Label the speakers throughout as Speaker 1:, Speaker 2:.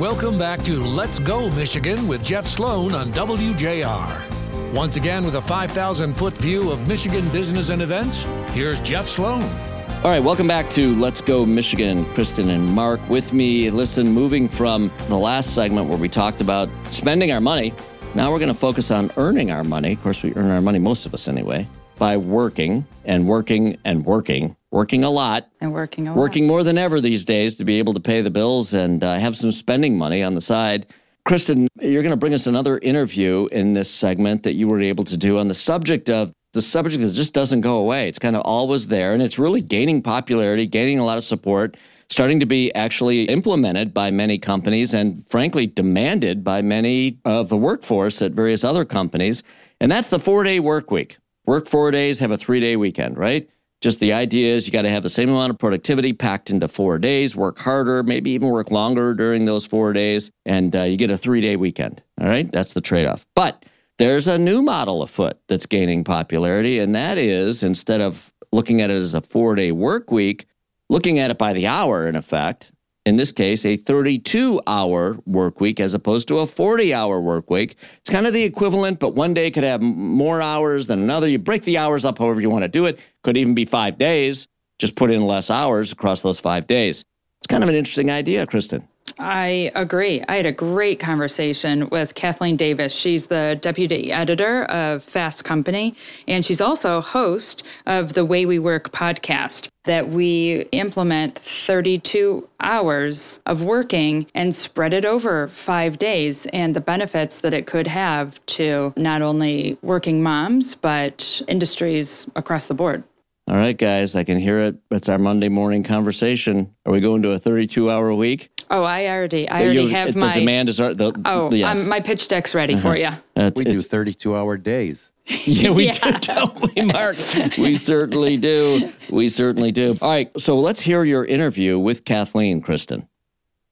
Speaker 1: Welcome back to Let's Go Michigan with Jeff Sloan on WJR. Once again, with a 5,000 foot view of Michigan business and events, here's Jeff Sloan.
Speaker 2: All right, welcome back to Let's Go Michigan. Kristen and Mark with me. Listen, moving from the last segment where we talked about spending our money, now we're going to focus on earning our money. Of course, we earn our money, most of us anyway, by working and working and working working a lot
Speaker 3: and working a
Speaker 2: lot. working more than ever these days to be able to pay the bills and uh, have some spending money on the side. Kristen, you're going to bring us another interview in this segment that you were able to do on the subject of the subject that just doesn't go away. It's kind of always there and it's really gaining popularity, gaining a lot of support, starting to be actually implemented by many companies and frankly demanded by many of the workforce at various other companies. And that's the four day work week. Work four days, have a three day weekend, right? Just the idea is you got to have the same amount of productivity packed into four days, work harder, maybe even work longer during those four days, and uh, you get a three day weekend. All right. That's the trade off. But there's a new model afoot that's gaining popularity, and that is instead of looking at it as a four day work week, looking at it by the hour, in effect, in this case, a 32 hour work week as opposed to a 40 hour work week. It's kind of the equivalent, but one day could have more hours than another. You break the hours up however you want to do it. Could even be five days. Just put in less hours across those five days. It's kind of an interesting idea, Kristen.
Speaker 3: I agree. I had a great conversation with Kathleen Davis. She's the deputy editor of Fast Company, and she's also host of the Way We Work podcast that we implement 32 hours of working and spread it over five days and the benefits that it could have to not only working moms, but industries across the board.
Speaker 2: All right, guys, I can hear it. It's our Monday morning conversation. Are we going to a 32 hour week?
Speaker 3: Oh, I already, I already you, have
Speaker 2: the
Speaker 3: my
Speaker 2: demand is the,
Speaker 3: oh, yes. um, my pitch deck's ready uh-huh. for you.
Speaker 4: Uh, we do 32 hour days.
Speaker 2: yeah, we yeah. do, don't we, Mark? we certainly do. We certainly do. All right, so let's hear your interview with Kathleen, Kristen.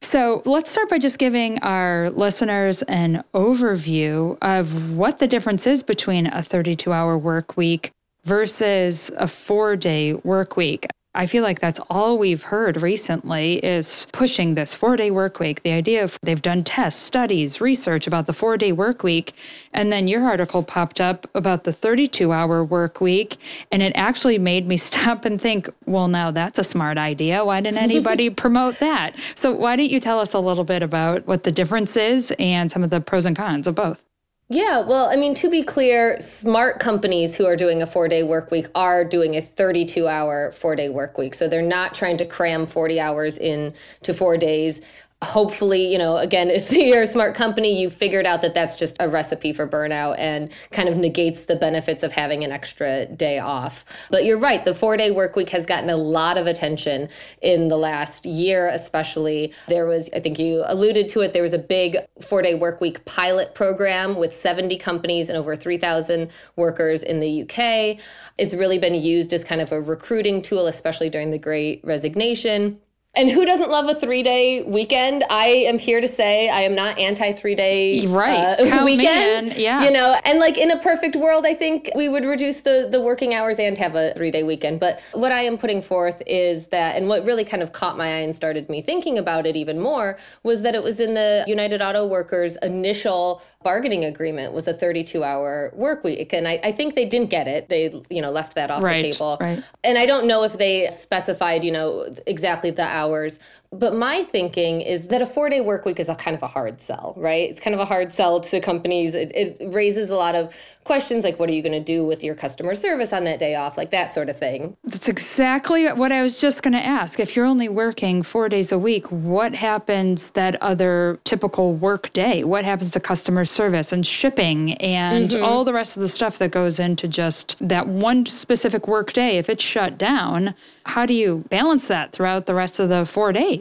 Speaker 3: So let's start by just giving our listeners an overview of what the difference is between a 32 hour work week versus a four day work week. I feel like that's all we've heard recently is pushing this four day work week. The idea of they've done tests, studies, research about the four day work week. And then your article popped up about the 32 hour work week. And it actually made me stop and think, well, now that's a smart idea. Why didn't anybody promote that? So, why don't you tell us a little bit about what the difference is and some of the pros and cons of both?
Speaker 5: Yeah, well, I mean, to be clear, smart companies who are doing a four day work week are doing a 32 hour four day work week. So they're not trying to cram 40 hours in to four days hopefully, you know, again, if you're a smart company, you figured out that that's just a recipe for burnout and kind of negates the benefits of having an extra day off. But you're right, the four day work week has gotten a lot of attention in the last year, especially. There was, I think you alluded to it, there was a big four day work week pilot program with 70 companies and over 3,000 workers in the UK. It's really been used as kind of a recruiting tool, especially during the great resignation. And who doesn't love a three day weekend? I am here to say I am not anti three day
Speaker 3: right. Uh,
Speaker 5: weekend.
Speaker 3: yeah.
Speaker 5: You know, and like in a perfect world, I think we would reduce the, the working hours and have a three day weekend. But what I am putting forth is that, and what really kind of caught my eye and started me thinking about it even more was that it was in the United Auto Workers initial bargaining agreement was a 32 hour work week. And I, I think they didn't get it. They, you know, left that off
Speaker 3: right,
Speaker 5: the table.
Speaker 3: Right.
Speaker 5: And I don't know if they specified, you know, exactly the hours. But my thinking is that a four day work week is a kind of a hard sell, right? It's kind of a hard sell to companies. It, it raises a lot of questions like, what are you going to do with your customer service on that day off? Like that sort of thing.
Speaker 3: That's exactly what I was just going to ask. If you're only working four days a week, what happens that other typical work day? What happens to customer service and shipping and mm-hmm. all the rest of the stuff that goes into just that one specific work day? If it's shut down, how do you balance that throughout the rest of the four days?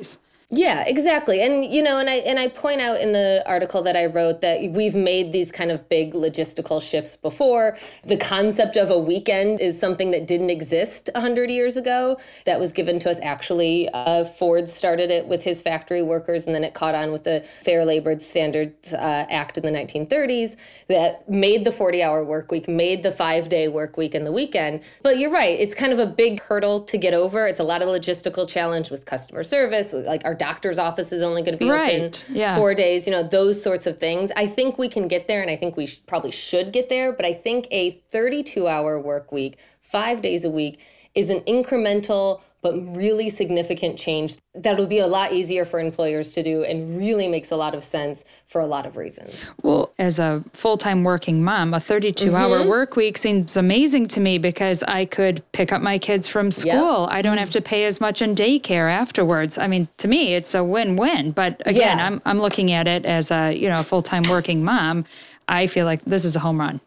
Speaker 5: Yeah, exactly. And you know, and I and I point out in the article that I wrote that we've made these kind of big logistical shifts before. The concept of a weekend is something that didn't exist 100 years ago. That was given to us actually uh, Ford started it with his factory workers and then it caught on with the Fair Labor Standards uh, Act in the 1930s that made the 40-hour work week, made the 5-day work week and the weekend. But you're right, it's kind of a big hurdle to get over. It's a lot of logistical challenge with customer service, like our doctor's office is only going to be
Speaker 3: Right,
Speaker 5: open
Speaker 3: yeah.
Speaker 5: four days, you know, those sorts of things. I think we can get there and I think we sh- probably should get there, but I think a 32 hour work week, five days a week, is an incremental but really significant change that'll be a lot easier for employers to do and really makes a lot of sense for a lot of reasons.
Speaker 3: Well, as a full time working mom, a 32 hour
Speaker 5: Mm-hmm.
Speaker 3: work week seems amazing to me because I could pick up my kids from school. I don't have to pay as much in daycare afterwards. I mean, to me, it's a win win. But again,
Speaker 5: Yeah.
Speaker 3: I'm, I'm looking at it as a you know full time working mom. I feel like this is a home run.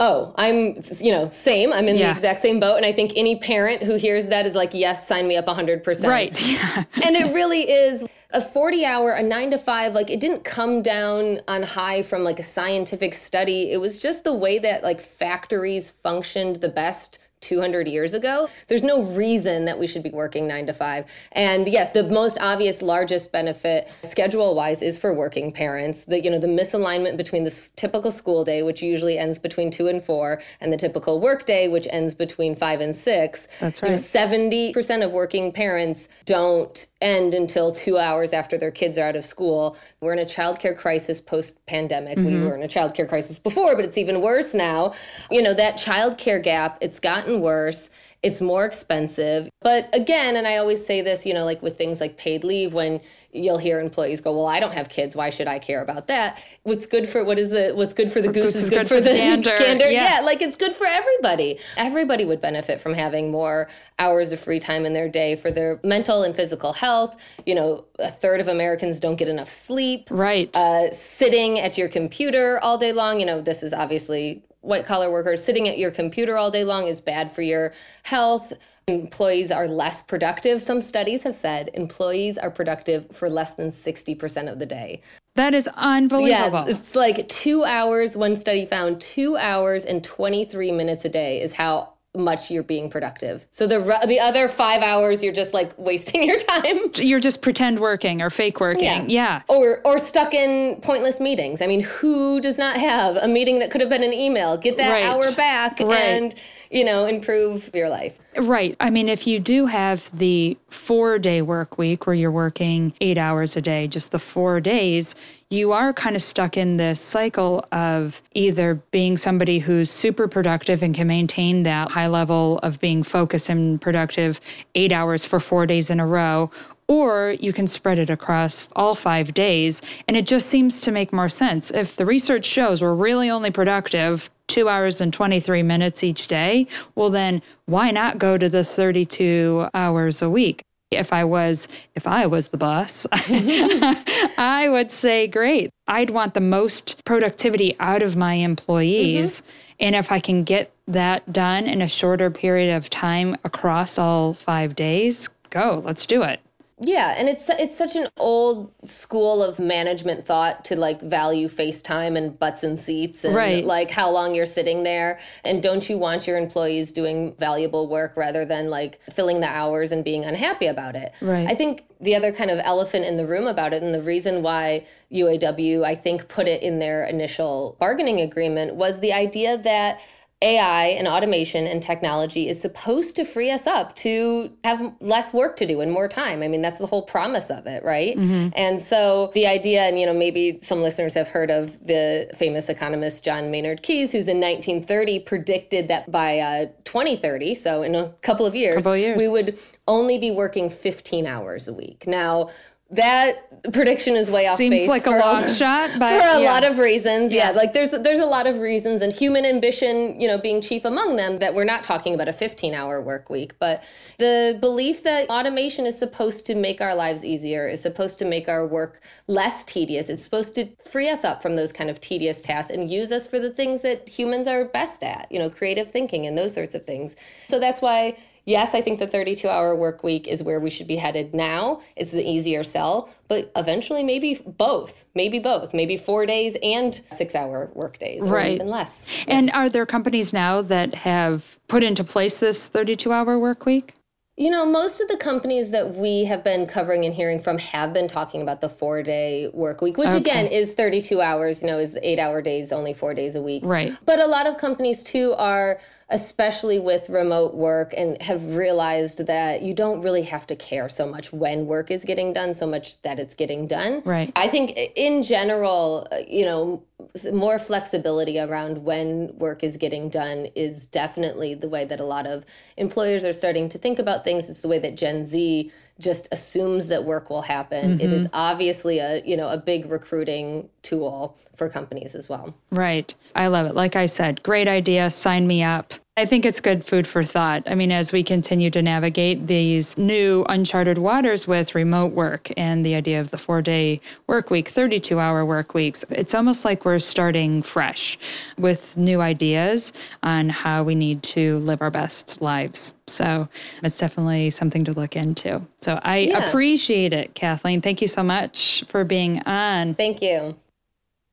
Speaker 5: Oh, I'm, you know, same. I'm in
Speaker 3: Yeah.
Speaker 5: the exact same boat. And I think any parent who hears that is like, yes, sign me up 100%.
Speaker 3: Right. Yeah.
Speaker 5: and it really is a 40 hour, a nine to five, like it didn't come down on high from like a scientific study. It was just the way that like factories functioned the best 200 years ago. There's no reason that we should be working nine to five. And yes, the most obvious, largest benefit schedule wise is for working parents. The, you know, the misalignment between the typical school day, which usually ends between two and four, and the typical work day, which ends between five and six.
Speaker 3: That's
Speaker 5: You know,
Speaker 3: right.
Speaker 5: 70% of working parents don't end until two hours after their kids are out of school. We're in a childcare crisis post pandemic. We mm-hmm. were in a childcare crisis before, but it's even worse now. You know, that childcare gap, it's gotten worse. It's more expensive. But again, and I always say this, you know, like with things like paid leave, when you'll hear employees go, Well, I don't have kids. Why should I care about that? What's good for what is the what's good for the goose, is good, for, the
Speaker 3: gander.
Speaker 5: gander.
Speaker 3: Yeah.
Speaker 5: yeah, like it's good for everybody. Everybody would benefit from having more hours of free time in their day for their mental and physical health. You know, a third of Americans don't get enough sleep.
Speaker 3: Right.
Speaker 5: Uh, sitting at your computer all day long, you know, this is obviously white collar workers. Sitting at your computer all day long is bad for your health. Employees are less productive. Some studies have said employees are productive for less than 60% of the day.
Speaker 3: that is unbelievable.
Speaker 5: Yeah, it's like two hours. One study found two hours and 23 minutes a day is how much you're being productive. So the the other five hours, you're just like wasting your time.
Speaker 3: You're just pretend working or fake working. Yeah.
Speaker 5: Or or stuck in pointless meetings. I mean, who does not have a meeting that could have been an email? Get that
Speaker 3: Right.
Speaker 5: hour back
Speaker 3: Right.
Speaker 5: and you know improve your life.
Speaker 3: Right. I mean, if you do have the four day work week where you're working eight hours a day, just the four days, you are kind of stuck in this cycle of either being somebody who's super productive and can maintain that high level of being focused and productive eight hours for four days in a row, or you can spread it across all five days. And it just seems to make more sense. If the research shows we're really only productive two hours and 23 minutes each day, well, then why not go to the 32 hours a week? If I was if I was the boss, I would say great. I'd want the most productivity out of my employees. Mm-hmm. And if I can get that done in a shorter period of time across all 5 days, go. Let's do it.
Speaker 5: Yeah, and it's it's such an old school of management thought to like value FaceTime and butts and seats and
Speaker 3: Right.
Speaker 5: like how long you're sitting there. And don't you want your employees doing valuable work rather than like filling the hours and being unhappy about it?
Speaker 3: Right.
Speaker 5: I think the other kind of elephant in the room about it and the reason why UAW I think put it in their initial bargaining agreement was the idea that AI and automation and technology is supposed to free us up to have less work to do and more time. I mean, that's the whole promise of it, right? And so the idea, and you know, maybe some listeners have heard of the famous economist John Maynard Keynes, who's in 1930 predicted that by uh, 2030, so in a couple of years,
Speaker 3: Couple of years.
Speaker 5: we would only be working 15 hours a week. Now, that prediction is way off base.
Speaker 3: Seems
Speaker 5: base
Speaker 3: like a long shot, but
Speaker 5: for a
Speaker 3: yeah.
Speaker 5: lot of reasons. Yeah.
Speaker 3: Yeah.
Speaker 5: like there's there's a lot of reasons, and human ambition, you know, being chief among them. That we're not talking about a 15 hour work week, but the belief that automation is supposed to make our lives easier, is supposed to make our work less tedious. It's supposed to free us up from those kind of tedious tasks and use us for the things that humans are best at. You know, creative thinking and those sorts of things. So that's why Yes, I think the 32 hour work week is where we should be headed now. It's the easier sell, but eventually maybe both, maybe both, maybe four days and six hour work days or
Speaker 3: Right.
Speaker 5: even less.
Speaker 3: And are there companies now that have put into place this 32 hour work week?
Speaker 5: You know, most of the companies that we have been covering and hearing from have been talking about the four day work week, which
Speaker 3: Okay.
Speaker 5: again is 32 hours, you know, is eight hour days, only four days a week.
Speaker 3: Right.
Speaker 5: But a lot of companies too are, especially with remote work, and have realized that you don't really have to care so much when work is getting done, so much that it's getting done.
Speaker 3: Right.
Speaker 5: I think in general, uh, you know, more flexibility around when work is getting done is definitely the way that a lot of employers are starting to think about things. It's the way that Gen Z just assumes that work will happen. It is mm-hmm. obviously a, you know, a big recruiting tool for companies as well.
Speaker 3: Right. I love it. Like I said, great idea. Sign me up. I think it's good food for thought. I mean, as we continue to navigate these new uncharted waters with remote work and the idea of the four day work week, 32 hour work weeks, it's almost like we're starting fresh with new ideas on how we need to live our best lives. So it's definitely something to look into. So I
Speaker 5: Yeah.
Speaker 3: appreciate it, Kathleen. Thank you so much for being on.
Speaker 5: Thank you.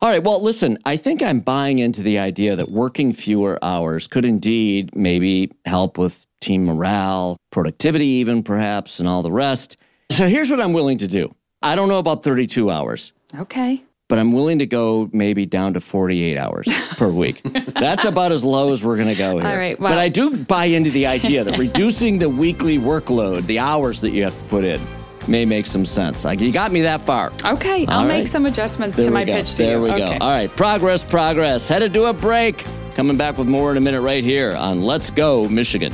Speaker 2: All right. Well, listen, I think I'm buying into the idea that working fewer hours could indeed maybe help with team morale, productivity, even perhaps, and all the rest. So here's what I'm willing to do I don't know about 32 hours,
Speaker 3: Okay.
Speaker 2: but I'm willing to go maybe down to 48 hours per week. That's about as low as we're going to go here.
Speaker 3: All right,
Speaker 2: but I do buy into the idea that reducing the weekly workload, the hours that you have to put in, may make some sense. Like you got me that far.
Speaker 3: Okay. I'll
Speaker 2: All
Speaker 3: make some adjustments
Speaker 2: There
Speaker 3: to my
Speaker 2: go.
Speaker 3: pitch to
Speaker 2: there
Speaker 3: you.
Speaker 2: we
Speaker 3: okay.
Speaker 2: go. All right, progress, progress. Headed to a break. Coming back with more in a minute right here on Let's Go Michigan.